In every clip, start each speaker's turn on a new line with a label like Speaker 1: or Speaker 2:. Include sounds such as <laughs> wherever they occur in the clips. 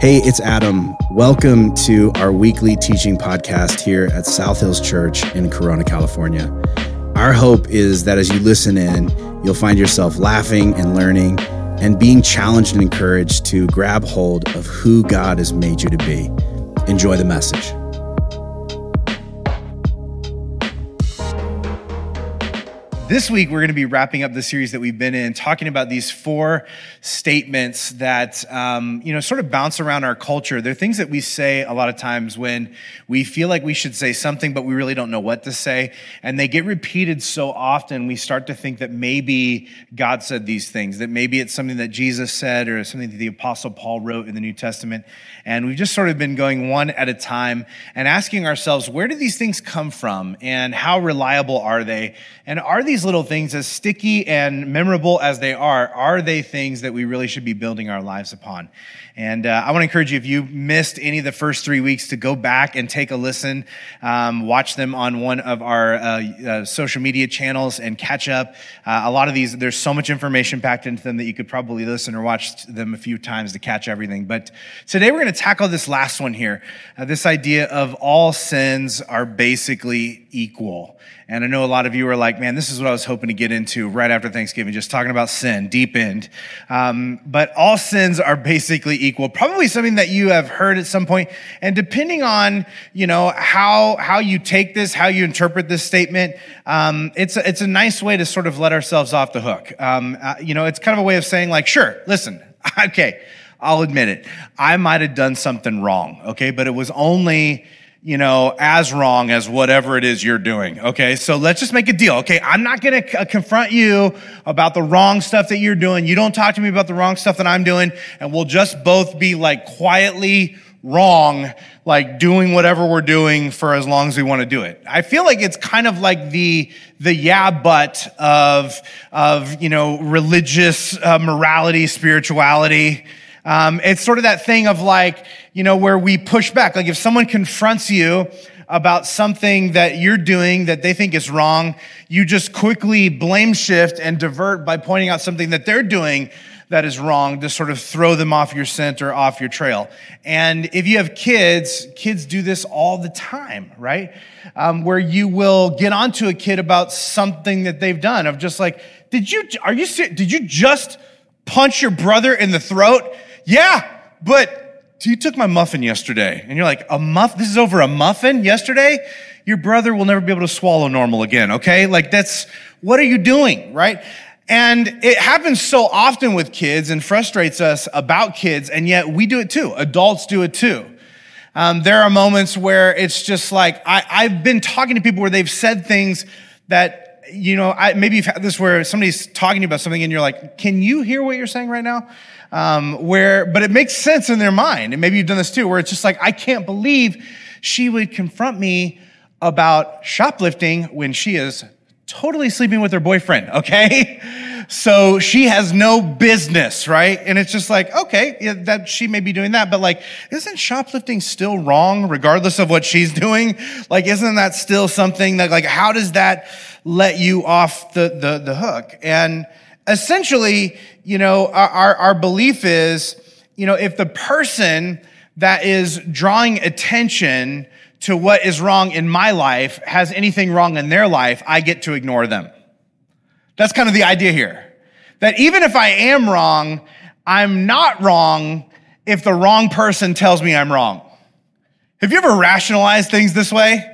Speaker 1: Hey, it's Adam. Welcome to our weekly teaching podcast here at South Hills Church in Corona, California. Our hope is that as you listen in, you'll find yourself laughing and learning and being challenged and encouraged to grab hold of who God has made you to be. Enjoy the message. This week, we're going to be wrapping up the series that we've been in, talking about these four statements that, um, you know, sort of bounce around our culture. They're things that we say a lot of times when we feel like we should say something, but we really don't know what to say. And they get repeated so often, we start to think that maybe God said these things, that maybe it's something that Jesus said or something that the Apostle Paul wrote in the New Testament. And we've just sort of been going one at a time and asking ourselves, where do these things come from? And how reliable are they? And are these these little things, as sticky and memorable as they are, are they things that we really should be building our lives upon? And uh, I want to encourage you, if you missed any of the first three weeks, to go back and take a listen, um, watch them on one of our uh, uh, social media channels and catch up. Uh, a lot of these, there's so much information packed into them that you could probably listen or watch them a few times to catch everything. But today we're going to tackle this last one here uh, this idea of all sins are basically equal. And I know a lot of you are like, man, this is what I was hoping to get into right after Thanksgiving, just talking about sin, deep end. Um, but all sins are basically equal. Probably something that you have heard at some point. And depending on, you know, how, how you take this, how you interpret this statement, um, it's, a, it's a nice way to sort of let ourselves off the hook. Um, uh, you know, it's kind of a way of saying like, sure, listen, <laughs> okay, I'll admit it. I might have done something wrong, okay? But it was only, you know, as wrong as whatever it is you're doing. Okay. So let's just make a deal. Okay. I'm not going to confront you about the wrong stuff that you're doing. You don't talk to me about the wrong stuff that I'm doing. And we'll just both be like quietly wrong, like doing whatever we're doing for as long as we want to do it. I feel like it's kind of like the, the yeah, but of, of, you know, religious uh, morality, spirituality. Um, it's sort of that thing of like, you know, where we push back. Like if someone confronts you about something that you're doing that they think is wrong, you just quickly blame shift and divert by pointing out something that they're doing that is wrong to sort of throw them off your scent or off your trail. And if you have kids, kids do this all the time, right? Um, where you will get onto a kid about something that they've done of just like, did you, are you, did you just punch your brother in the throat? Yeah, but you took my muffin yesterday. And you're like, a muff? This is over a muffin yesterday? Your brother will never be able to swallow normal again, okay? Like that's, what are you doing, right? And it happens so often with kids and frustrates us about kids, and yet we do it too. Adults do it too. Um, there are moments where it's just like, I, I've been talking to people where they've said things that, you know, I, maybe you've had this where somebody's talking to you about something and you're like, can you hear what you're saying right now? Um, where, but it makes sense in their mind. And maybe you've done this too, where it's just like, I can't believe she would confront me about shoplifting when she is totally sleeping with her boyfriend, <laughs> okay? So she has no business, right? And it's just like, okay, that she may be doing that, but like, isn't shoplifting still wrong regardless of what she's <laughs> doing? Like, isn't that still something that, like, how does that let you off the, the, the hook? And, essentially, you know, our, our belief is, you know, if the person that is drawing attention to what is wrong in my life has anything wrong in their life, I get to ignore them. That's kind of the idea here. That even if I am wrong, I'm not wrong if the wrong person tells me I'm wrong. Have you ever rationalized things this way?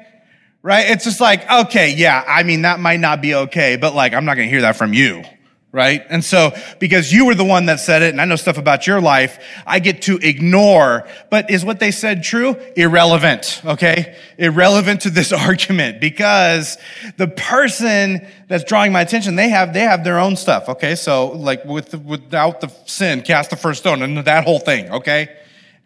Speaker 1: Right? It's just like, okay, yeah, I mean, that might not be okay, but like, I'm not going to hear that from you right? And so, because you were the one that said it, and I know stuff about your life, I get to ignore. But is what they said true? Irrelevant, okay? Irrelevant to this <laughs> argument because the person that's drawing my attention, they have, they have their own stuff, okay? So, like, with, without the sin, cast the first stone, and that whole thing, okay?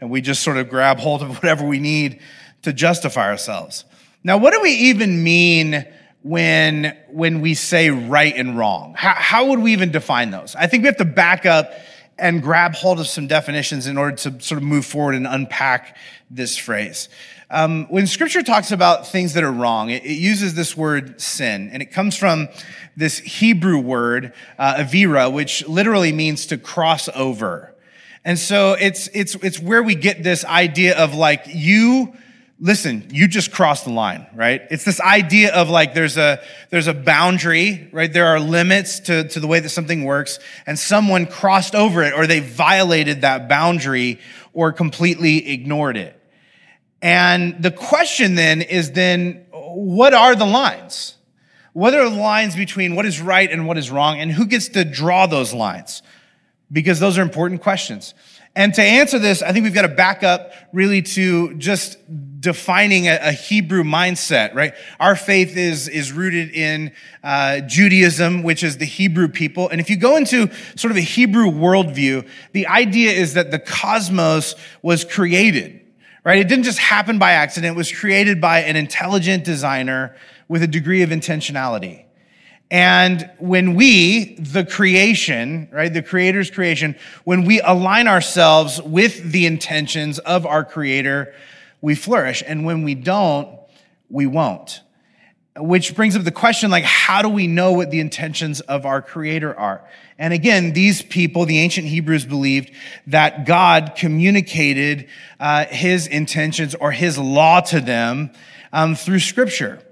Speaker 1: And we just sort of grab hold of <laughs> whatever we need to justify ourselves. Now, what do we even mean when, when we say right and wrong? How, how would we even define those? I think we have to back up and grab hold of some definitions in order to sort of move forward and unpack this phrase. Um, when scripture talks about things that are wrong, it, it, uses this word sin, and it comes from this Hebrew word, uh, avira, which literally means to cross over. And so it's, it's, it's where we get this idea of like, you, listen, you just crossed the line, right? It's this idea of like, there's a, there's a boundary, right? There are limits to, to the way that something works and someone crossed over it or they violated that boundary or completely ignored it. And the question then is then, what are the lines? What are the lines between what is right and what is wrong and who gets to draw those lines? because those are important questions. And to answer this, I think we've got to back up really to just defining a, a Hebrew mindset, right? Our faith is, is rooted in uh, Judaism, which is the Hebrew people. And if you go into sort of a Hebrew worldview, the idea is that the cosmos was created, right? It didn't just happen by accident. It was created by an intelligent designer with a degree of intentionality. And when we, the creation, right, the creator's creation, when we align ourselves with the intentions of our creator, we flourish. And when we don't, we won't. Which brings up the question like, how do we know what the intentions of our creator are? And again, these people, the ancient Hebrews believed that God communicated uh, his intentions or his law to them um, through scripture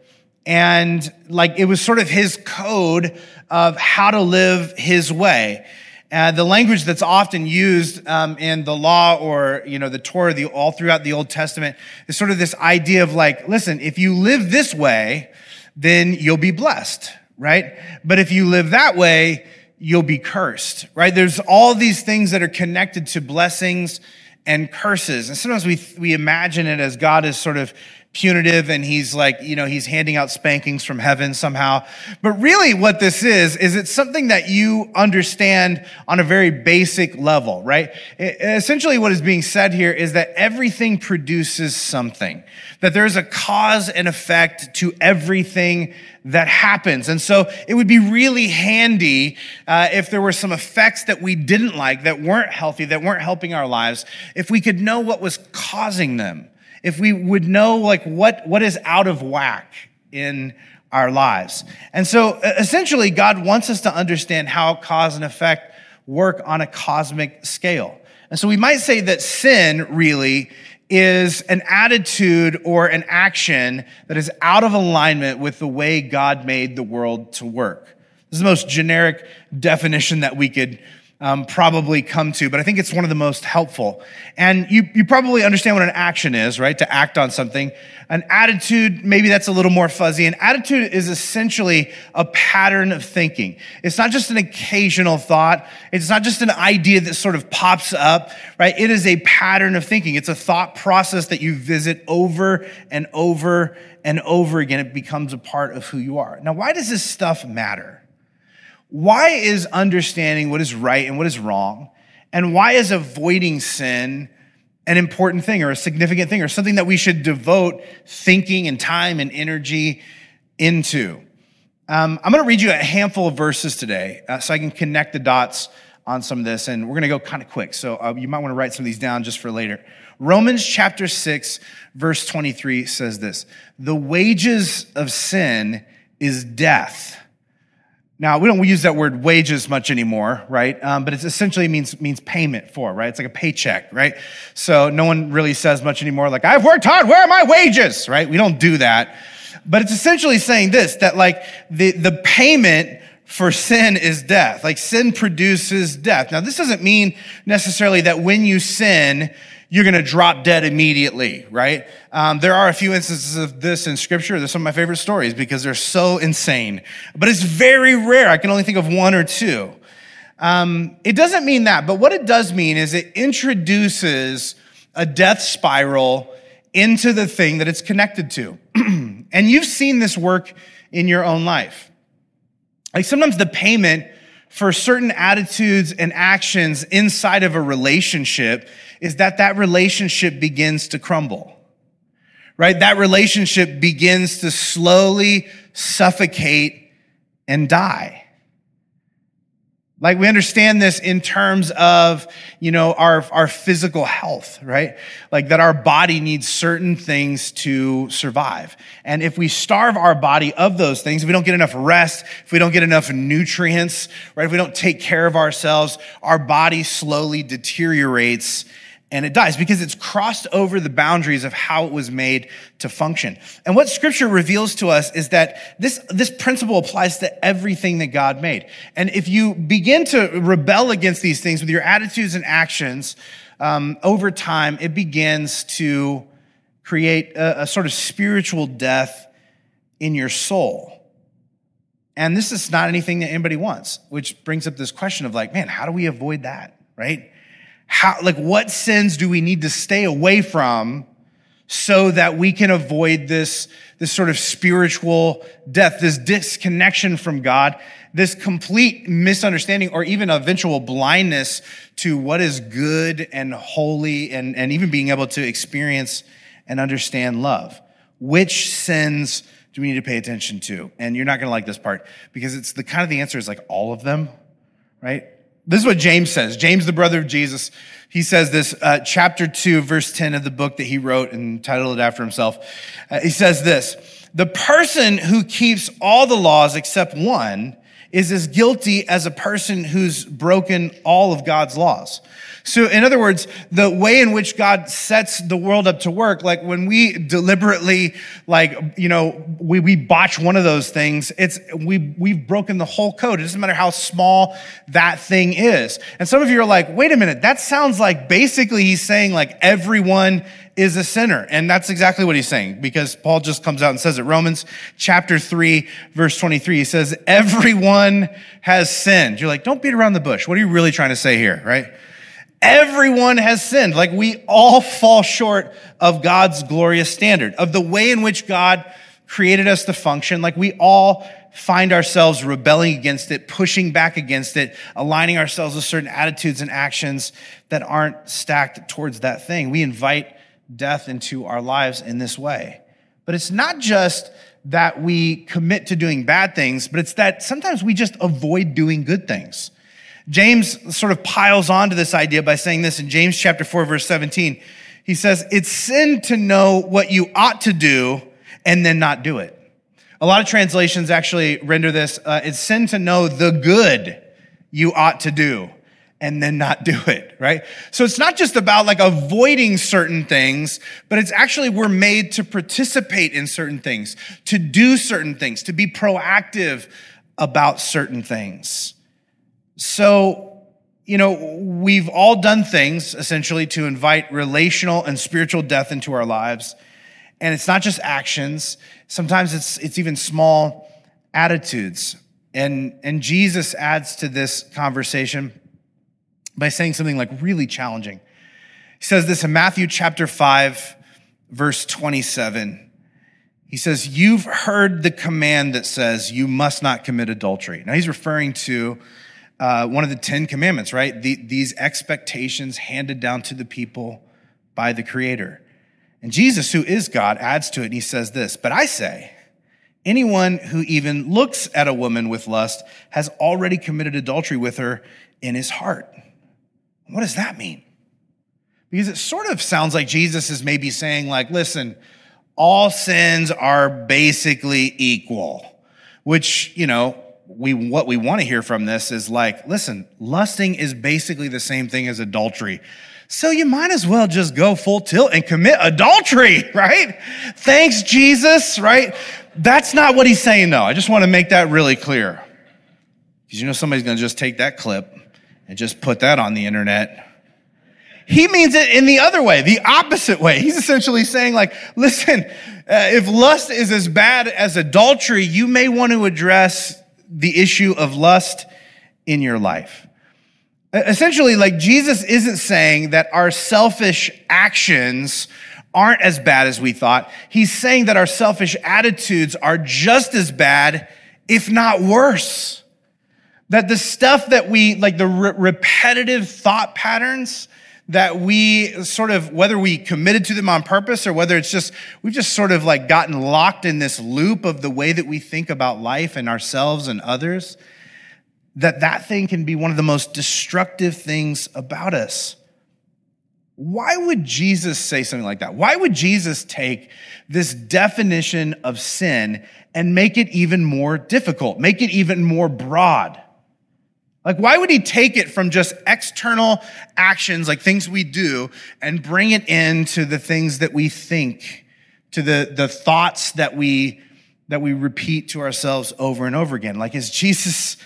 Speaker 1: and like it was sort of his code of how to live his way. Uh, the language that's often used um, in the law or you know the Torah, the, all throughout the Old Testament, is sort of this idea of like, listen, if you live this way, then you'll be blessed, right? But if you live that way, you'll be cursed, right? There's all these things that are connected to blessings and curses, and sometimes we we imagine it as God is sort of punitive and he's like, you know, he's handing out spankings from heaven somehow. But really what this is, is it's something that you understand on a very basic level, right? It, essentially what is being said here is that everything produces something, that there's a cause and effect to everything that happens. And so it would be really handy uh, if there were some effects that we didn't like, that weren't healthy, that weren't helping our lives, if we could know what was causing them if we would know like what, what is out of whack in our lives. And so essentially, God wants us to understand how cause and effect work on a cosmic scale. And so we might say that sin really is an attitude or an action that is out of alignment with the way God made the world to work. This is the most generic definition that we could um, probably come to, but I think it's one of the most helpful. And you, you probably understand what an action is, right? To act on something. An attitude, maybe that's a little more fuzzy. An attitude is essentially a pattern of thinking. It's not just an occasional thought. It's not just an idea that sort of pops up, right? It is a pattern of thinking. It's a thought process that you visit over and over and over again. It becomes a part of who you are. Now, why does this stuff matter? Why is understanding what is right and what is wrong, and why is avoiding sin an important thing or a significant thing or something that we should devote thinking and time and energy into? Um, I'm going to read you a handful of verses today uh, so I can connect the dots on some of this, and we're going to go kind of quick. So uh, you might want to write some of these down just for later. Romans chapter 6, verse 23 says this The wages of sin is death now, we don't use that word wages much anymore, right? Um, but it essentially means, means payment for, right? It's like a paycheck, right? So no one really says much anymore like, I've worked hard, where are my wages, right? We don't do that. But it's essentially saying this, that like the, the payment for sin is death. Like sin produces death. Now, this doesn't mean necessarily that when you sin, you're going to drop dead immediately, right? Um, there are a few instances of this in scripture. They're some of my favorite stories because they're so insane, but it's very rare. I can only think of one or two. Um, it doesn't mean that, but what it does mean is it introduces a death spiral into the thing that it's connected to. <clears throat> and you've seen this work in your own life. Like sometimes the payment for certain attitudes and actions inside of a relationship is that that relationship begins to crumble, right? That relationship begins to slowly suffocate and die. Like we understand this in terms of, you know, our, our physical health, right? Like that our body needs certain things to survive. And if we starve our body of those things, if we don't get enough rest, if we don't get enough nutrients, right? If we don't take care of ourselves, our body slowly deteriorates and it dies because it's crossed over the boundaries of how it was made to function. And what scripture reveals to us is that this, this principle applies to everything that God made. And if you begin to rebel against these things with your attitudes and actions, um, over time, it begins to create a, a sort of spiritual death in your soul. And this is not anything that anybody wants, which brings up this question of like, man, how do we avoid that? Right? How, like what sins do we need to stay away from so that we can avoid this, this sort of spiritual death, this disconnection from God, this complete misunderstanding or even eventual blindness to what is good and holy and, and even being able to experience and understand love. Which sins do we need to pay attention to? And you're not going to like this part because it's the kind of the answer is like all of them, right? This is what James says. James, the brother of Jesus, he says this, uh, chapter 2, verse 10 of the book that he wrote and titled it after himself. Uh, he says this The person who keeps all the laws except one is as guilty as a person who's broken all of God's laws. So, in other words, the way in which God sets the world up to work, like when we deliberately, like, you know, we, we botch one of those things, it's, we, we've broken the whole code. It doesn't matter how small that thing is. And some of you are like, wait a minute, that sounds like basically he's saying like everyone is a sinner. And that's exactly what he's saying because Paul just comes out and says it. Romans chapter 3, verse 23, he says, everyone has sinned. You're like, don't beat around the bush. What are you really trying to say here, right? Everyone has sinned. Like we all fall short of God's glorious standard, of the way in which God created us to function. Like we all find ourselves rebelling against it, pushing back against it, aligning ourselves with certain attitudes and actions that aren't stacked towards that thing. We invite death into our lives in this way. But it's not just that we commit to doing bad things, but it's that sometimes we just avoid doing good things. James sort of piles onto this idea by saying this in James chapter 4 verse 17. He says, it's sin to know what you ought to do and then not do it. A lot of translations actually render this, uh, it's sin to know the good you ought to do and then not do it, right? So it's not just about like avoiding certain things, but it's actually we're made to participate in certain things, to do certain things, to be proactive about certain things. So, you know, we've all done things essentially to invite relational and spiritual death into our lives. And it's not just actions. Sometimes it's, it's even small attitudes. And, and Jesus adds to this conversation by saying something like really challenging. He says this in Matthew chapter 5, verse 27. He says, You've heard the command that says you must not commit adultery. Now he's referring to uh, one of the Ten Commandments, right? The, these expectations handed down to the people by the Creator. And Jesus, who is God, adds to it and he says this But I say, anyone who even looks at a woman with lust has already committed adultery with her in his heart. What does that mean? Because it sort of sounds like Jesus is maybe saying, like, listen, all sins are basically equal, which, you know, we what we want to hear from this is like, listen, lusting is basically the same thing as adultery. So you might as well just go full tilt and commit adultery, <laughs> right? Thanks, Jesus, right? That's not what he's saying, though. I just want to make that really clear. Because you know somebody's going to just take that clip and just put that on the internet. He means it in the other way, the opposite way. He's essentially saying, like, listen, uh, if lust is as bad as adultery, you may want to address the issue of lust in your life. Essentially, like Jesus isn't saying that our selfish actions aren't as bad as we thought. He's saying that our selfish attitudes are just as bad, if not worse. That the stuff that we, like the re- repetitive thought patterns that we sort of, whether we committed to them on purpose or whether it's just, we've just sort of like gotten locked in this loop of the way that we think about life and ourselves and others, that that thing can be one of the most destructive things about us. Why would Jesus say something like that? Why would Jesus take this definition of sin and make it even more difficult, make it even more broad? Like, why would he take it from just external actions, like things we do, and bring it into the things that we think, to the, the thoughts that we, that we repeat to ourselves over and over again? Like, is Jesus,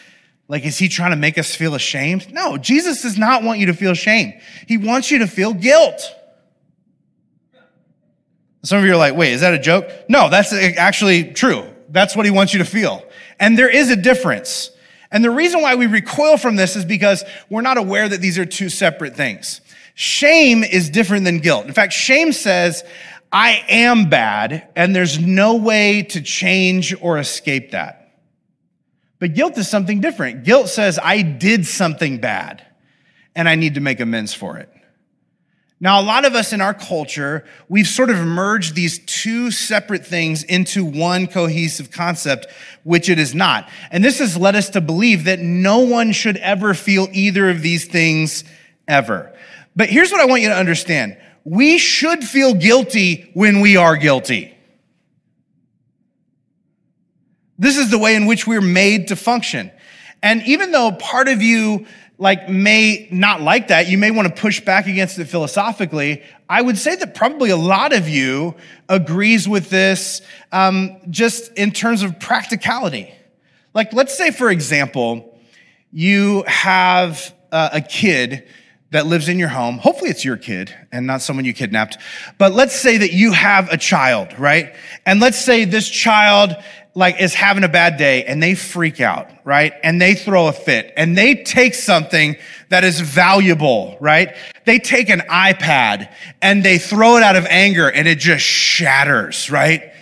Speaker 1: like, is he trying to make us feel ashamed? No, Jesus does not want you to feel shame. He wants you to feel guilt. Some of you are like, wait, is that a joke? No, that's actually true. That's what he wants you to feel. And there is a difference. And the reason why we recoil from this is because we're not aware that these are two separate things. Shame is different than guilt. In fact, shame says, I am bad, and there's no way to change or escape that. But guilt is something different. Guilt says, I did something bad, and I need to make amends for it. Now, a lot of us in our culture, we've sort of merged these two separate things into one cohesive concept, which it is not. And this has led us to believe that no one should ever feel either of these things ever. But here's what I want you to understand. We should feel guilty when we are guilty. This is the way in which we're made to function. And even though part of you like may not like that. You may want to push back against it philosophically. I would say that probably a lot of you agrees with this um, just in terms of practicality. Like, let's say, for example, you have uh, a kid that lives in your home. Hopefully it's your kid and not someone you kidnapped. But let's say that you have a child, right? And let's say this child like is having a bad day and they freak out, right? And they throw a fit and they take something that is valuable, right? They take an iPad and they throw it out of anger and it just shatters, right?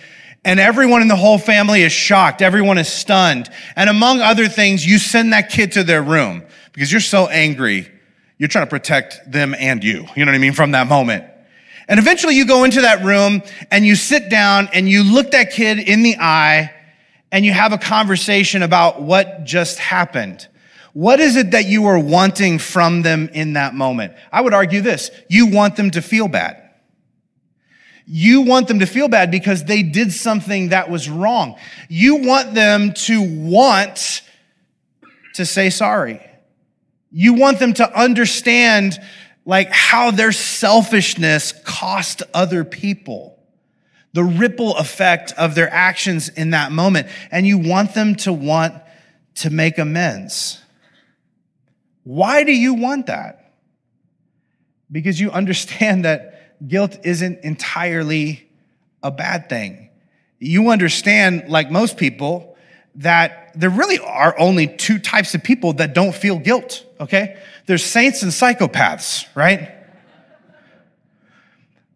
Speaker 1: And everyone in the whole family is shocked. Everyone is stunned. And among other things, you send that kid to their room because you're so angry. You're trying to protect them and you. You know what I mean? From that moment. And eventually you go into that room and you sit down and you look that kid in the eye and you have a conversation about what just happened. What is it that you are wanting from them in that moment? I would argue this. You want them to feel bad. You want them to feel bad because they did something that was wrong. You want them to want to say sorry. You want them to understand like how their selfishness cost other people the ripple effect of their actions in that moment. And you want them to want to make amends. Why do you want that? Because you understand that guilt isn't entirely a bad thing. You understand, like most people, that there really are only two types of people that don't feel guilt, okay? There's saints and psychopaths, right?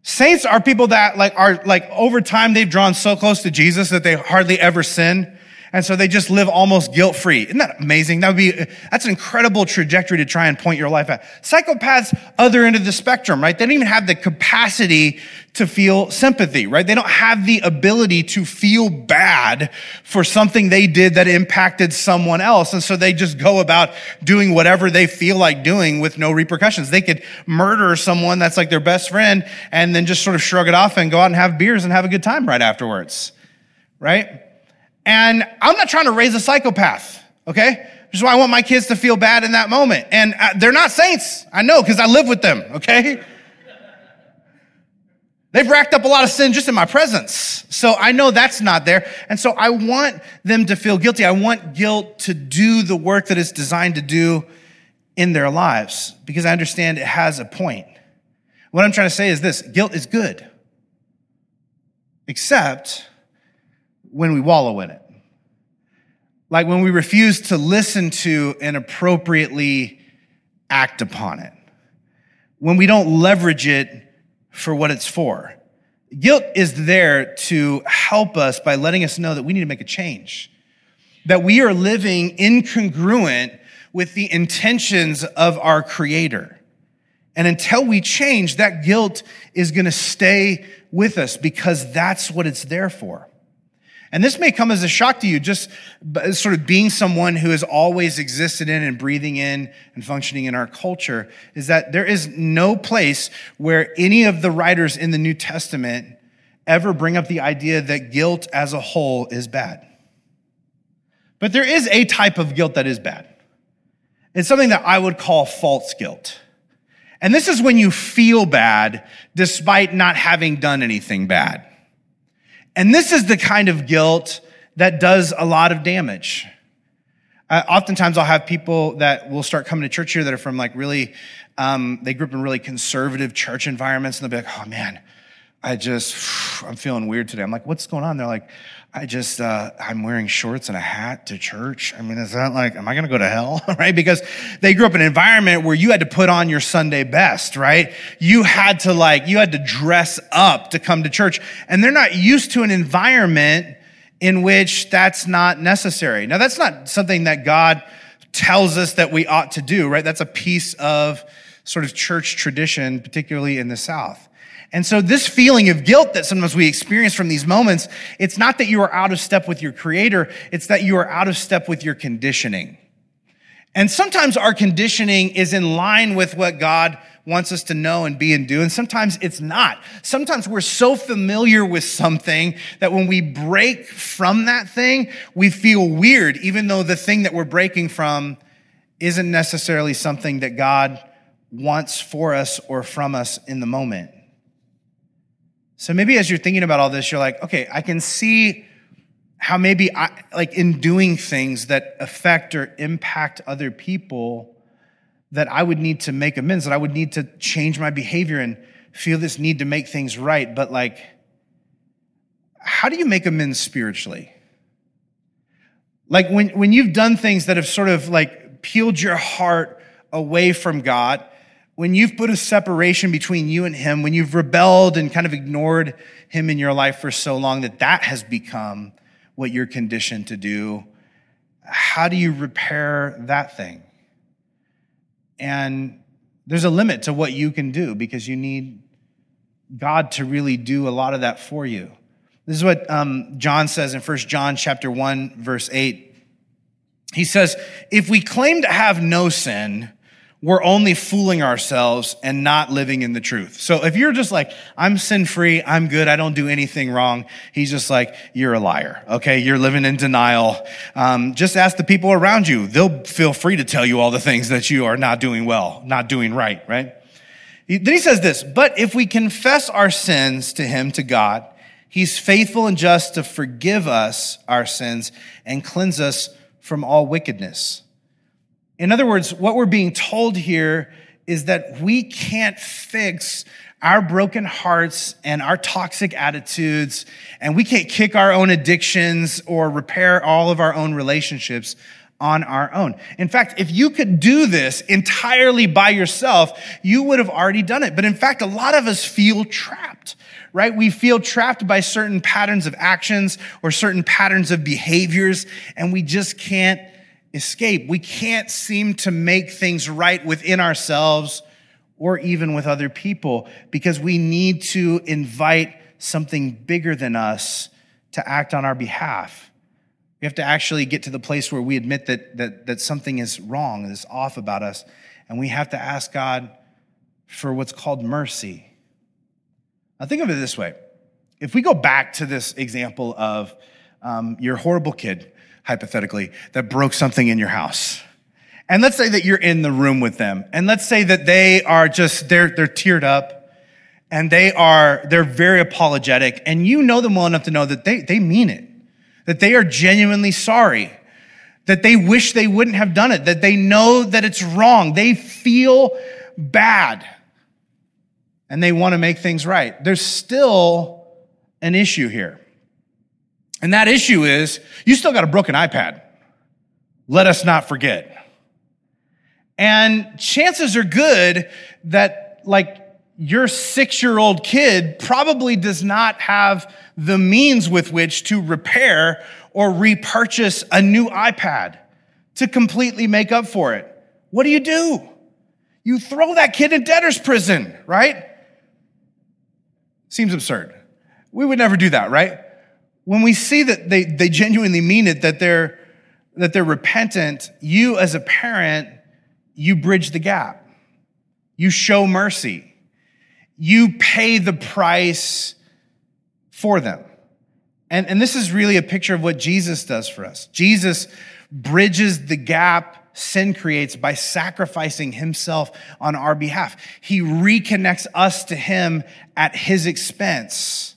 Speaker 1: Saints are people that like are like over time they've drawn so close to Jesus that they hardly ever sin. And so they just live almost guilt free. Isn't that amazing? That would be, that's an incredible trajectory to try and point your life at. Psychopaths, other end of the spectrum, right? They don't even have the capacity to feel sympathy, right? They don't have the ability to feel bad for something they did that impacted someone else. And so they just go about doing whatever they feel like doing with no repercussions. They could murder someone that's like their best friend and then just sort of shrug it off and go out and have beers and have a good time right afterwards, right? And I'm not trying to raise a psychopath, okay? Which is why I want my kids to feel bad in that moment. And uh, they're not saints. I know because I live with them, okay? They've racked up a lot of sin just in my presence. So I know that's not there. And so I want them to feel guilty. I want guilt to do the work that it's designed to do in their lives because I understand it has a point. What I'm trying to say is this guilt is good, except when we wallow in it. Like when we refuse to listen to and appropriately act upon it. When we don't leverage it for what it's for. Guilt is there to help us by letting us know that we need to make a change. That we are living incongruent with the intentions of our creator. And until we change, that guilt is going to stay with us because that's what it's there for. And this may come as a shock to you, just sort of being someone who has always existed in and breathing in and functioning in our culture, is that there is no place where any of the writers in the New Testament ever bring up the idea that guilt as a whole is bad. But there is a type of guilt that is bad. It's something that I would call false guilt. And this is when you feel bad despite not having done anything bad. And this is the kind of guilt that does a lot of damage. Uh, oftentimes I'll have people that will start coming to church here that are from like really, um, they grew up in really conservative church environments and they'll be like, oh man, I just, <sighs> I'm feeling weird today. I'm like, what's going on? They're like, I just, uh, I'm wearing shorts and a hat to church. I mean, is that like, am I going to go to hell? <laughs> right? Because they grew up in an environment where you had to put on your Sunday best, right? You had to like, you had to dress up to come to church. And they're not used to an environment in which that's not necessary. Now, that's not something that God tells us that we ought to do, right? That's a piece of sort of church tradition, particularly in the South. And so this feeling of guilt that sometimes we experience from these moments, it's not that you are out of step with your creator, it's that you are out of step with your conditioning. And sometimes our conditioning is in line with what God wants us to know and be and do, and sometimes it's not. Sometimes we're so familiar with something that when we break from that thing, we feel weird, even though the thing that we're breaking from isn't necessarily something that God wants for us or from us in the moment. So maybe as you're thinking about all this, you're like, okay, I can see how maybe I, like in doing things that affect or impact other people, that I would need to make amends, that I would need to change my behavior and feel this need to make things right. But like, how do you make amends spiritually? Like when, when you've done things that have sort of like peeled your heart away from God, when you've put a separation between you and him, when you've rebelled and kind of ignored him in your life for so long that that has become what you're conditioned to do, how do you repair that thing? And there's a limit to what you can do because you need God to really do a lot of that for you. This is what um, John says in 1 John chapter 1, verse 8. He says, if we claim to have no sin, we're only fooling ourselves and not living in the truth. So if you're just like, I'm sin free, I'm good, I don't do anything wrong, he's just like, you're a liar. Okay. You're living in denial. Um, just ask the people around you. They'll feel free to tell you all the things that you are not doing well, not doing right, right? Then he says this, but if we confess our sins to him, to God, he's faithful and just to forgive us our sins and cleanse us from all wickedness. In other words, what we're being told here is that we can't fix our broken hearts and our toxic attitudes, and we can't kick our own addictions or repair all of our own relationships on our own. In fact, if you could do this entirely by yourself, you would have already done it. But in fact, a lot of us feel trapped, right? We feel trapped by certain patterns of actions or certain patterns of behaviors, and we just can't escape. We can't seem to make things right within ourselves or even with other people because we need to invite something bigger than us to act on our behalf. We have to actually get to the place where we admit that, that, that something is wrong, is off about us, and we have to ask God for what's called mercy. Now, think of it this way. If we go back to this example of um, your horrible kid hypothetically, that broke something in your house. And let's say that you're in the room with them. And let's say that they are just, they're, they're teared up and they are, they're very apologetic. And you know them well enough to know that they, they mean it, that they are genuinely sorry, that they wish they wouldn't have done it, that they know that it's wrong. They feel bad and they want to make things right. There's still an issue here. And that issue is you still got a broken iPad. Let us not forget. And chances are good that like your six year old kid probably does not have the means with which to repair or repurchase a new iPad to completely make up for it. What do you do? You throw that kid in debtor's prison, right? Seems absurd. We would never do that, right? When we see that they, they genuinely mean it, that they're, that they're repentant, you as a parent, you bridge the gap. You show mercy. You pay the price for them. And, and this is really a picture of what Jesus does for us. Jesus bridges the gap sin creates by sacrificing himself on our behalf. He reconnects us to him at his expense.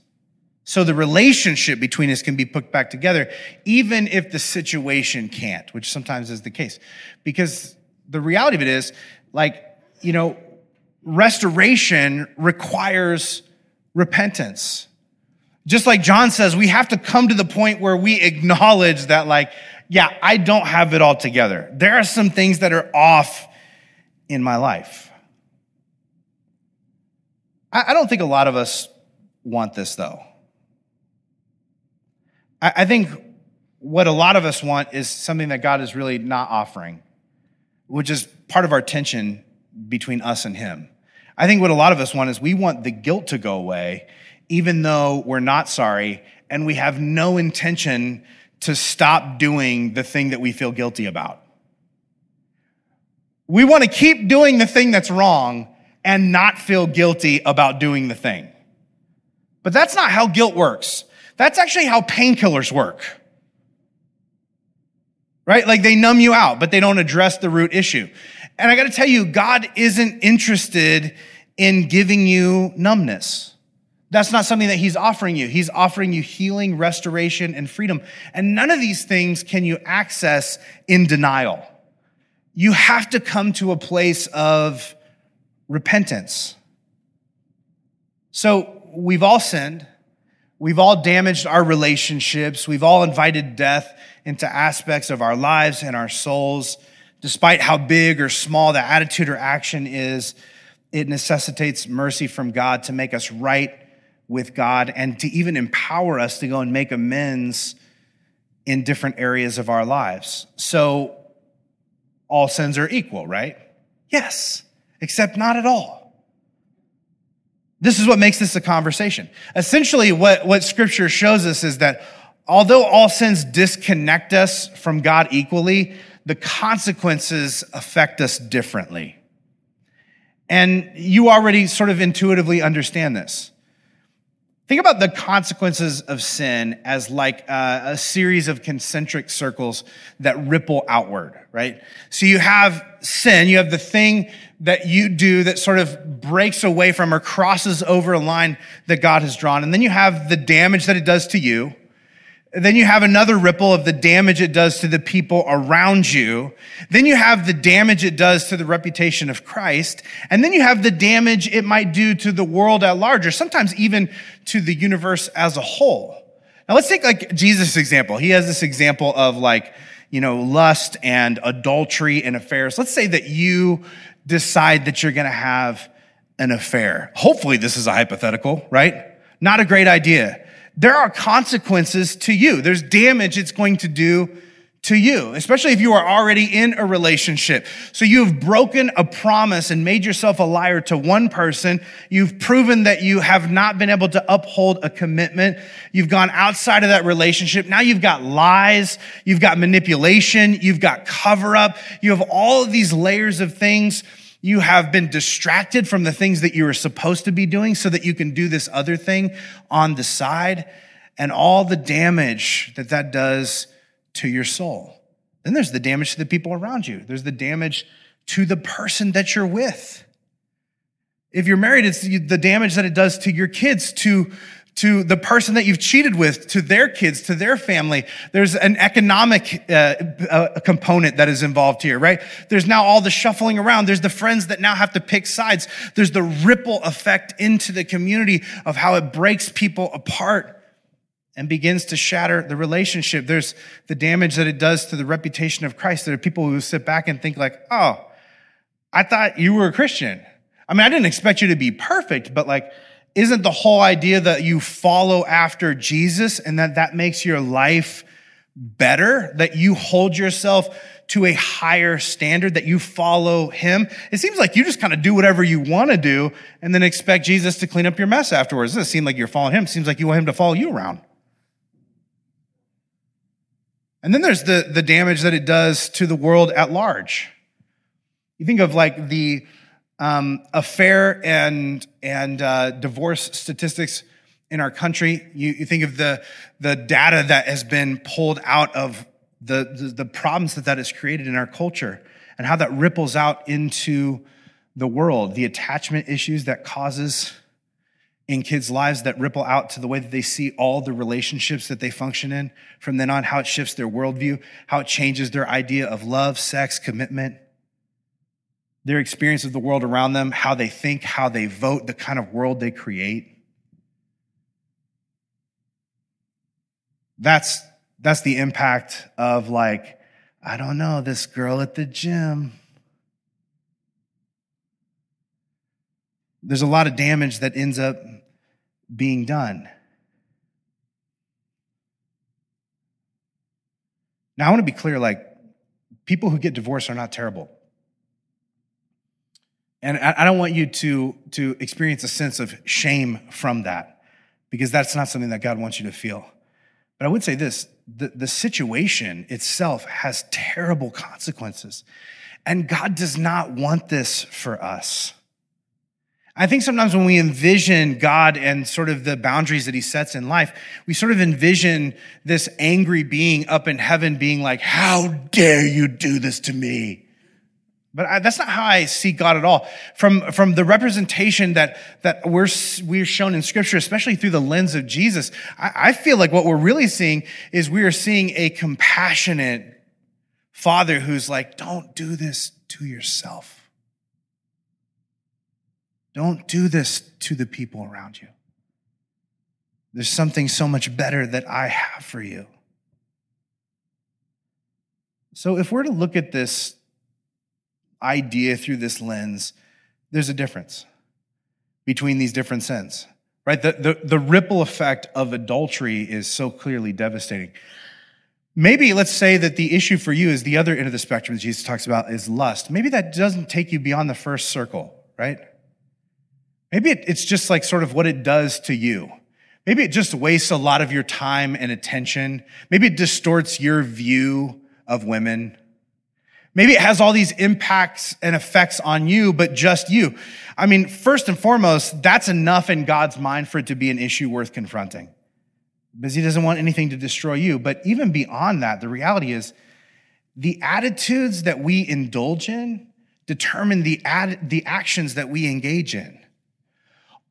Speaker 1: So the relationship between us can be put back together, even if the situation can't, which sometimes is the case. Because the reality of it is, like, you know, restoration requires repentance. Just like John says, we have to come to the point where we acknowledge that, like, yeah, I don't have it all together. There are some things that are off in my life. I don't think a lot of us want this, though. I think what a lot of us want is something that God is really not offering, which is part of our tension between us and Him. I think what a lot of us want is we want the guilt to go away, even though we're not sorry and we have no intention to stop doing the thing that we feel guilty about. We want to keep doing the thing that's wrong and not feel guilty about doing the thing. But that's not how guilt works. That's actually how painkillers work. Right? Like they numb you out, but they don't address the root issue. And I got to tell you, God isn't interested in giving you numbness. That's not something that he's offering you. He's offering you healing, restoration, and freedom. And none of these things can you access in denial. You have to come to a place of repentance. So we've all sinned. We've all damaged our relationships. We've all invited death into aspects of our lives and our souls. Despite how big or small the attitude or action is, it necessitates mercy from God to make us right with God and to even empower us to go and make amends in different areas of our lives. So all sins are equal, right? Yes, except not at all. This is what makes this a conversation. Essentially, what, what scripture shows us is that although all sins disconnect us from God equally, the consequences affect us differently. And you already sort of intuitively understand this. Think about the consequences of sin as like a, a, series of concentric circles that ripple outward, right? So you have sin, you have the thing that you do that sort of breaks away from or crosses over a line that God has drawn. And then you have the damage that it does to you. Then you have another ripple of the damage it does to the people around you. Then you have the damage it does to the reputation of Christ. And then you have the damage it might do to the world at large, or sometimes even to the universe as a whole. Now let's take like Jesus' example. He has this example of like, you know, lust and adultery and affairs. Let's say that you decide that you're going to have an affair. Hopefully this is a hypothetical, right? Not a great idea there are consequences to you. There's damage it's going to do to you, especially if you are already in a relationship. So you have broken a promise and made yourself a liar to one person. You've proven that you have not been able to uphold a commitment. You've gone outside of that relationship. Now you've got lies. You've got manipulation. You've got cover up. You have all of these layers of things you have been distracted from the things that you were supposed to be doing so that you can do this other thing on the side and all the damage that that does to your soul. Then there's the damage to the people around you. There's the damage to the person that you're with. If you're married, it's the damage that it does to your kids, to to the person that you've cheated with, to their kids, to their family. There's an economic uh, uh, component that is involved here, right? There's now all the shuffling around. There's the friends that now have to pick sides. There's the ripple effect into the community of how it breaks people apart and begins to shatter the relationship. There's the damage that it does to the reputation of Christ. There are people who sit back and think like, oh, I thought you were a Christian. I mean, I didn't expect you to be perfect, but like, isn't the whole idea that you follow after Jesus and that that makes your life better, that you hold yourself to a higher standard, that you follow him. It seems like you just kind of do whatever you want to do and then expect Jesus to clean up your mess afterwards. It doesn't seem like you're following him. It seems like you want him to follow you around. And then there's the, the damage that it does to the world at large. You think of like the um, affair and, and uh, divorce statistics in our country. You, you, think of the, the data that has been pulled out of the, the, the problems that that has created in our culture and how that ripples out into the world, the attachment issues that causes in kids' lives that ripple out to the way that they see all the relationships that they function in from then on, how it shifts their worldview, how it changes their idea of love, sex, commitment, their experience of the world around them, how they think, how they vote, the kind of world they create. That's, that's the impact of like, I don't know, this girl at the gym. There's a lot of damage that ends up being done. Now, I want to be clear like, people who get divorced are not terrible. And I don't want you to, to experience a sense of shame from that, because that's not something that God wants you to feel. But I would say this the, the situation itself has terrible consequences. And God does not want this for us. I think sometimes when we envision God and sort of the boundaries that he sets in life, we sort of envision this angry being up in heaven being like, How dare you do this to me? But I, that's not how I see God at all. From, from the representation that, that we're, we're shown in scripture, especially through the lens of Jesus, I, I feel like what we're really seeing is we are seeing a compassionate father who's like, don't do this to yourself. Don't do this to the people around you. There's something so much better that I have for you. So, if we're to look at this idea through this lens, there's a difference between these different sins, right? The, the, the ripple effect of adultery is so clearly devastating. Maybe let's say that the issue for you is the other end of the spectrum that Jesus talks about is lust. Maybe that doesn't take you beyond the first circle, right? Maybe it's just like sort of what it does to you. Maybe it just wastes a lot of your time and attention. Maybe it distorts your view of women. Maybe it has all these impacts and effects on you, but just you. I mean, first and foremost, that's enough in God's mind for it to be an issue worth confronting because he doesn't want anything to destroy you. But even beyond that, the reality is the attitudes that we indulge in determine the, ad- the actions that we engage in.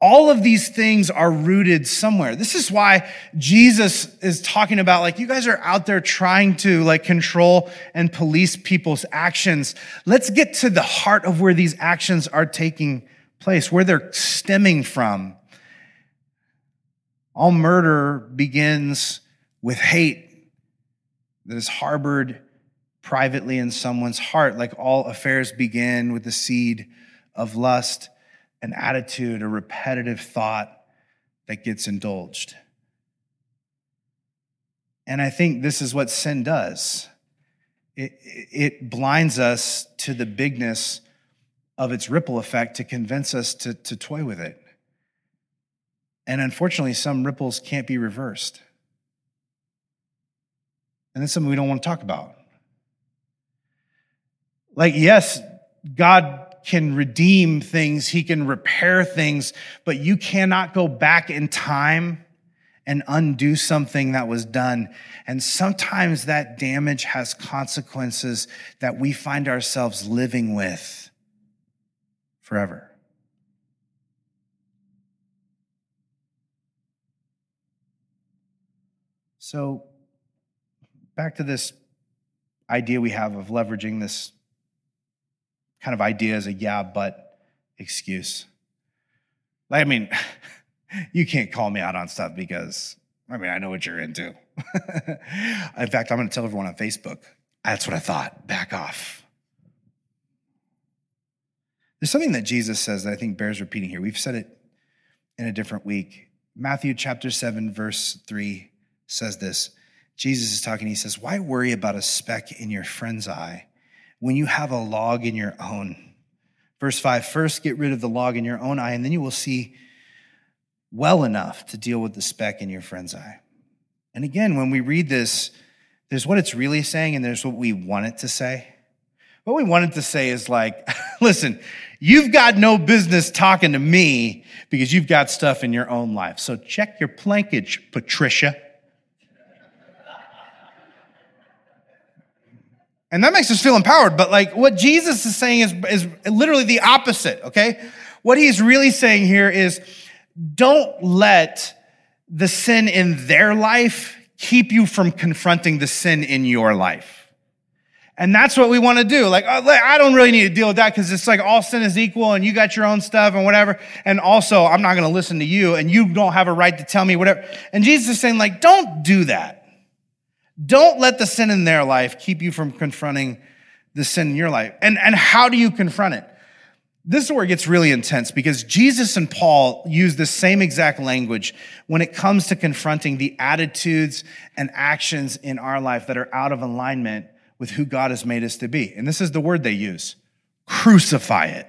Speaker 1: All of these things are rooted somewhere. This is why Jesus is talking about like, you guys are out there trying to like control and police people's actions. Let's get to the heart of where these actions are taking place, where they're stemming from. All murder begins with hate that is harbored privately in someone's heart, like all affairs begin with the seed of lust an attitude, a repetitive thought that gets indulged. And I think this is what sin does it, it blinds us to the bigness of its ripple effect to convince us to, to toy with it. And unfortunately, some ripples can't be reversed. And that's something we don't want to talk about. Like, yes, God can redeem things, he can repair things, but you cannot go back in time and undo something that was done. And sometimes that damage has consequences that we find ourselves living with forever. So, back to this idea we have of leveraging this kind of idea as a yeah, but excuse. Like, I mean, <laughs> you can't call me out on stuff because, I mean, I know what you're into. <laughs> in fact, I'm going to tell everyone on Facebook, that's what I thought. Back off. There's something that Jesus says that I think bears repeating here. We've said it in a different week. Matthew chapter 7, verse 3 says this. Jesus is talking, he says, Why worry about a speck in your friend's eye when you have a log in your own. Verse 5 First, get rid of the log in your own eye, and then you will see well enough to deal with the speck in your friend's eye. And again, when we read this, there's what it's really saying and there's what we want it to say. What we wanted to say is like, <laughs> listen, you've got no business talking to me because you've got stuff in your own life. So check your plankage, Patricia. And that makes us feel empowered. But like what Jesus is saying is, is literally the opposite, okay? What he's really saying here is don't let the sin in their life keep you from confronting the sin in your life. And that's what we want to do. Like, uh, I don't really need to deal with that because it's like all sin is equal and you got your own stuff and whatever. And also, I'm not going to listen to you and you don't have a right to tell me whatever. And Jesus is saying, like, don't do that. Don't let the sin in their life keep you from confronting the sin in your life. And, and how do you confront it? This is where it gets really intense because Jesus and Paul use the same exact language when it comes to confronting the attitudes and actions in our life that are out of alignment with who God has made us to be. And this is the word they use crucify it.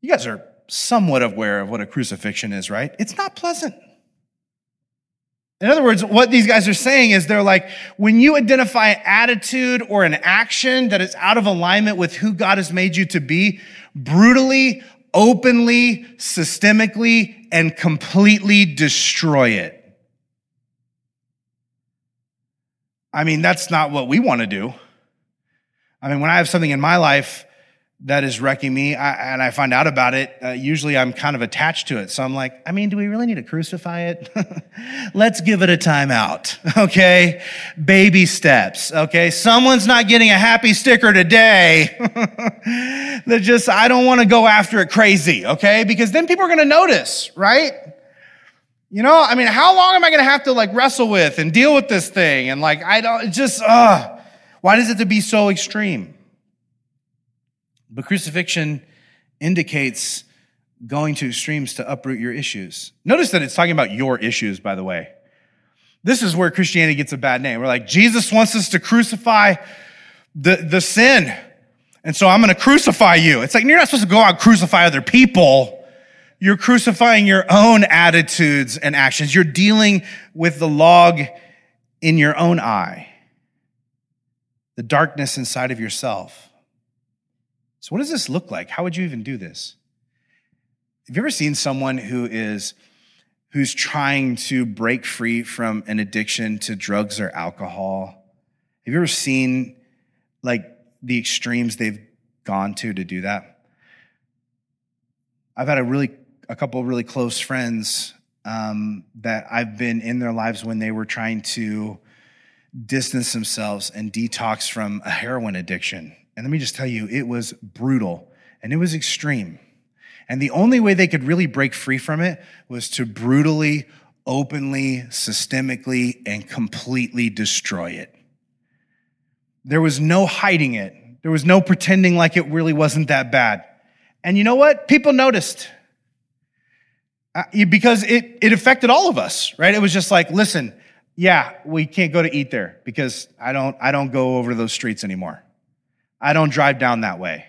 Speaker 1: You guys are somewhat aware of what a crucifixion is, right? It's not pleasant. In other words, what these guys are saying is they're like, when you identify an attitude or an action that is out of alignment with who God has made you to be, brutally, openly, systemically, and completely destroy it. I mean, that's not what we want to do. I mean, when I have something in my life that is wrecking me I, and I find out about it, uh, usually I'm kind of attached to it. So I'm like, I mean, do we really need to crucify it? <laughs> Let's give it a timeout. <laughs> Okay. Baby steps. Okay. Someone's not getting a happy sticker today. <laughs> that just, I don't want to go after it crazy. Okay. Because then people are going to notice, right? You know, I mean, how long am I going to have to like wrestle with and deal with this thing? And like, I don't, just, uh, why does it to be so extreme? But crucifixion indicates going to extremes to uproot your issues. Notice that it's talking about your issues, by the way. This is where Christianity gets a bad name. We're like, Jesus wants us to crucify the, the sin. And so I'm going to crucify you. It's like, you're not supposed to go out and crucify other people. You're crucifying your own attitudes and actions. You're dealing with the log in your own eye, the darkness inside of yourself. So, what does this look like? How would you even do this? Have you ever seen someone who is who's trying to break free from an addiction to drugs or alcohol? Have you ever seen like the extremes they've gone to to do that? I've had a really a couple really close friends um, that I've been in their lives when they were trying to distance themselves and detox from a heroin addiction. And let me just tell you, it was brutal and it was extreme. And the only way they could really break free from it was to brutally, openly, systemically, and completely destroy it. There was no hiding it. There was no pretending like it really wasn't that bad. And you know what? People noticed. Uh, because it, it affected all of us, right? It was just like, listen, yeah, we can't go to eat there because I don't, I don't go over those streets anymore. I don't drive down that way.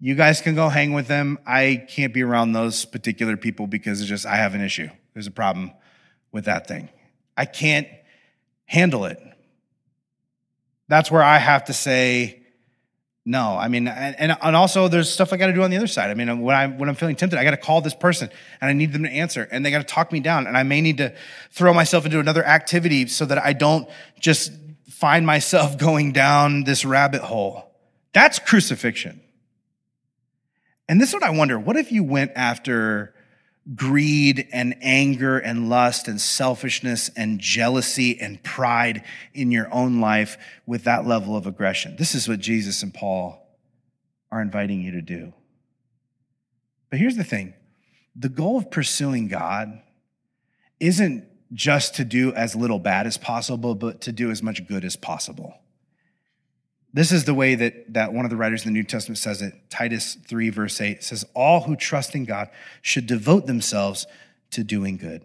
Speaker 1: You guys can go hang with them. I can't be around those particular people because it's just, I have an issue. There's a problem with that thing. I can't handle it. That's where I have to say, no, I mean, and, and also there's stuff I got to do on the other side. I mean, when I when I'm feeling tempted, I got to call this person and I need them to answer, and they got to talk me down, and I may need to throw myself into another activity so that I don't just find myself <laughs> going down this rabbit hole. That's crucifixion. And this is what I wonder: what if you went after greed and anger and lust and selfishness and jealousy and pride in your own life with that level of aggression. This is what Jesus and Paul are inviting you to do. But here's the thing the goal of pursuing God isn't just to do as little bad as possible, but to do as much good as possible. This is the way that, that one of the writers in the New Testament says it. Titus 3, verse 8 says, All who trust in God should devote themselves to doing good.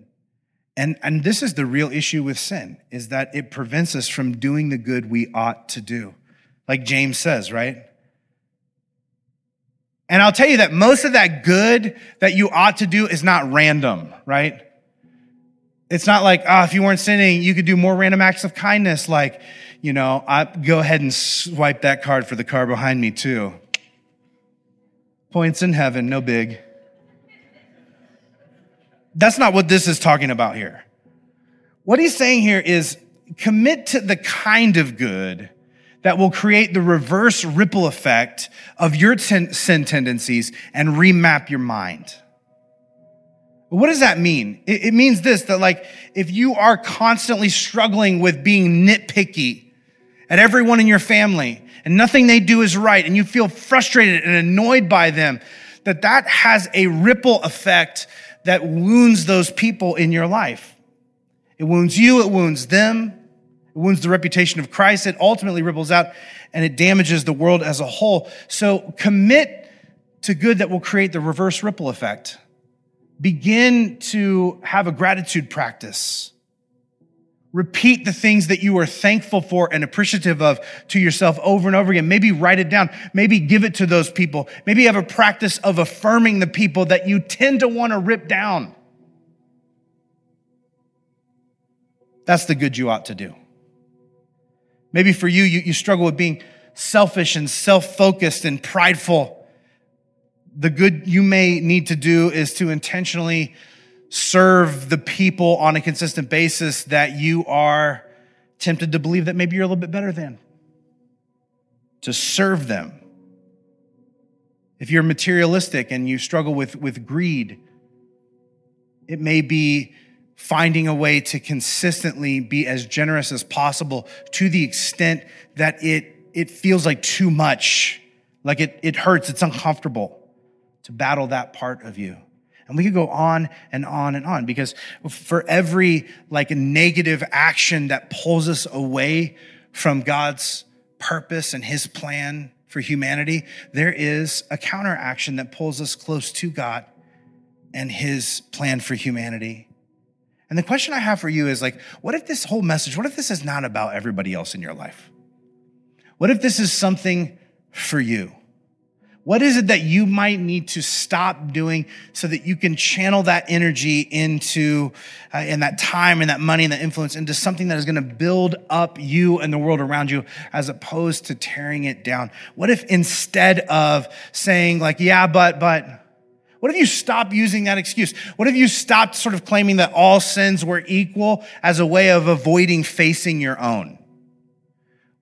Speaker 1: And, and this is the real issue with sin, is that it prevents us from doing the good we ought to do. Like James says, right? And I'll tell you that most of that good that you ought to do is not random, right? It's not like, ah, oh, if you weren't sinning, you could do more random acts of kindness, like, you know, I go ahead and swipe that card for the car behind me too. Points in heaven, no big. That's not what this is talking about here. What he's saying here is commit to the kind of good that will create the reverse ripple effect of your ten- sin tendencies and remap your mind. What does that mean? It, it means this, that like, if you are constantly struggling with being nitpicky at everyone in your family and nothing they do is right and you feel frustrated and annoyed by them, that that has a ripple effect that wounds those people in your life. It wounds you, it wounds them, it wounds the reputation of Christ, it ultimately ripples out and it damages the world as a whole. So commit to good that will create the reverse ripple effect begin to have a gratitude practice. Repeat the things that you are thankful for and appreciative of to yourself over and over again. Maybe write it down. Maybe give it to those people. Maybe have a practice of affirming the people that you tend to want to rip down. That's the good you ought to do. Maybe for you, you, you struggle with being selfish and self focused and prideful the good you may need to do is to intentionally serve the people on a consistent basis that you are tempted to believe that maybe you're a little bit better than. To serve them. If you're materialistic and you struggle with, with greed, it may be finding a way to consistently be as generous as possible to the extent that it, it feels like too much, like it, it hurts, it's uncomfortable to battle that part of you. And we could go on and on and on because for every like negative action that pulls us away from God's purpose and his plan for humanity, there is a counteraction that pulls us close to God and his plan for humanity. And the question I have for you is like, what if this whole message, what if this is not about everybody else in your life? What if this is something for you? What is it that you might need to stop doing so that you can channel that energy into, uh, and that time and that money and that influence into something that is going to build up you and the world around you as opposed to tearing it down? What if instead of saying like, yeah, but, but, what if you stop using that excuse? What if you stopped sort of claiming that all sins were equal as a way of avoiding facing your own?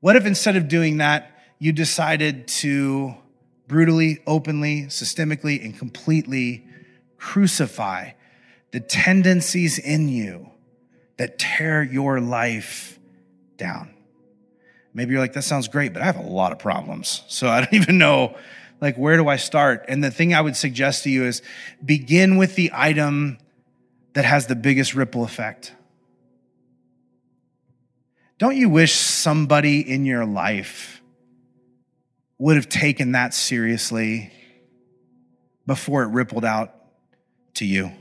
Speaker 1: What if instead of doing that, you decided to brutally, openly, systemically, and completely crucify the tendencies in you that tear your life down. Maybe you're like, that sounds great, but I have a lot of problems. So I don't <laughs> even know, like, where do I start? And the thing I would suggest to you is begin with the item that has the biggest ripple effect. Don't you wish somebody in your life would have taken that seriously before it rippled out to you.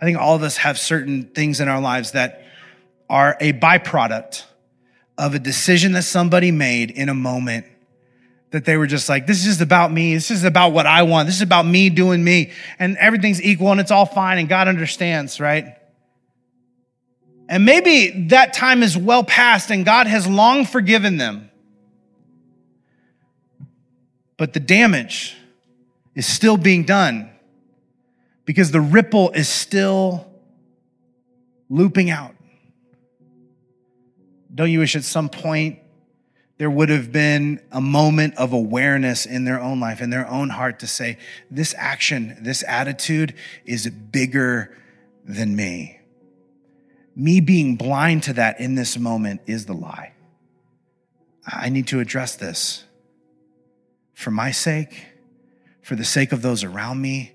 Speaker 1: I think all of us have certain things in our lives that are a byproduct of a decision that somebody made in a moment that they were just like, this is about me. This is about what I want. This is about me doing me. And everything's equal and it's all fine and God understands, right? And maybe that time is well past and God has long forgiven them. But the damage is still being done because the ripple is still looping out. Don't you wish at some point there would have been a moment of awareness in their own life, in their own heart to say, this action, this attitude is bigger than me. Me being blind to that in this moment is the lie. I need to address this for my sake, for the sake of those around me,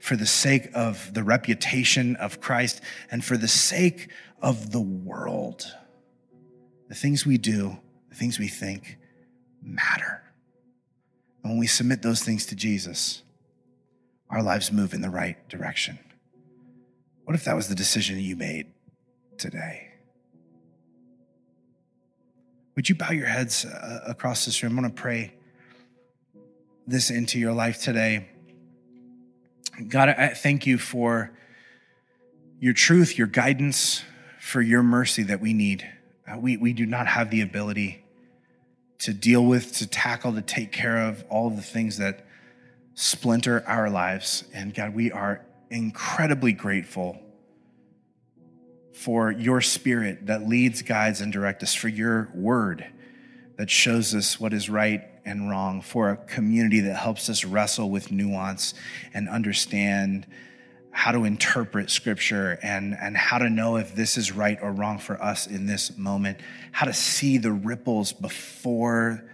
Speaker 1: for the sake of the reputation of Christ, and for the sake of the world. The things we do, the things we think matter. And when we submit those things to Jesus, our lives move in the right direction. What if that was the decision you made today? Would you bow your heads uh, across this room? I want to pray this into your life today. God, I thank you for your truth, your guidance, for your mercy that we need. Uh, we, we do not have the ability to deal with, to tackle, to take care of all of the things that splinter our lives. And God, we are incredibly grateful for your spirit that leads, guides, and directs us, for your word that shows us what is right and wrong, for a community that helps us wrestle with nuance and understand how to interpret scripture and, and how to know if this is right or wrong for us in this moment, how to see the ripples before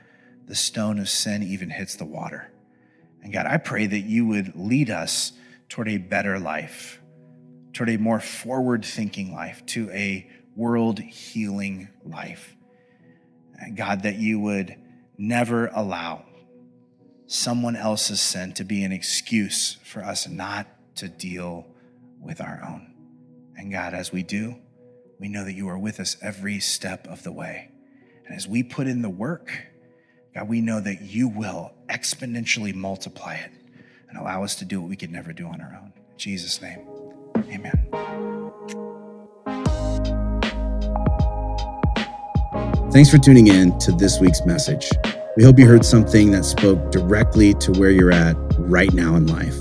Speaker 1: the stone of sin even hits the water. And God, I pray that you would lead us toward a better life, toward a more forward thinking life, to a world healing life. God, that you would never allow someone else's sin to be an excuse for us not to deal with our own. And God, as we do, we know that you are with us every step of the way. And as we put in the work, God, we know that you will exponentially multiply it and allow us to do what we could never do on our own. In Jesus' name, amen.
Speaker 2: Thanks for tuning in to this week's message. We hope you heard something that spoke directly to where you're at right now in life.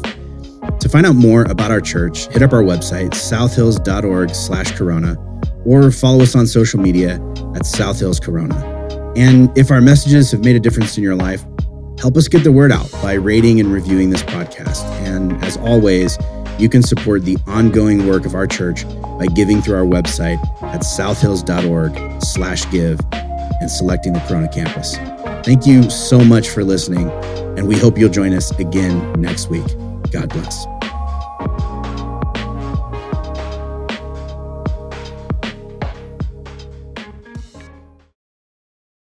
Speaker 2: To find out more about our church, hit up our website, southhills.org slash corona, or follow us on social media at Southhills Corona. And if our messages have made a difference in your life, help us get the word out by rating and reviewing this podcast. And as always, you can support the ongoing work of our church by giving through our website at southhills.org slash give and selecting the Corona campus. Thank you so much for listening, and we hope you'll join us again next week. God bless.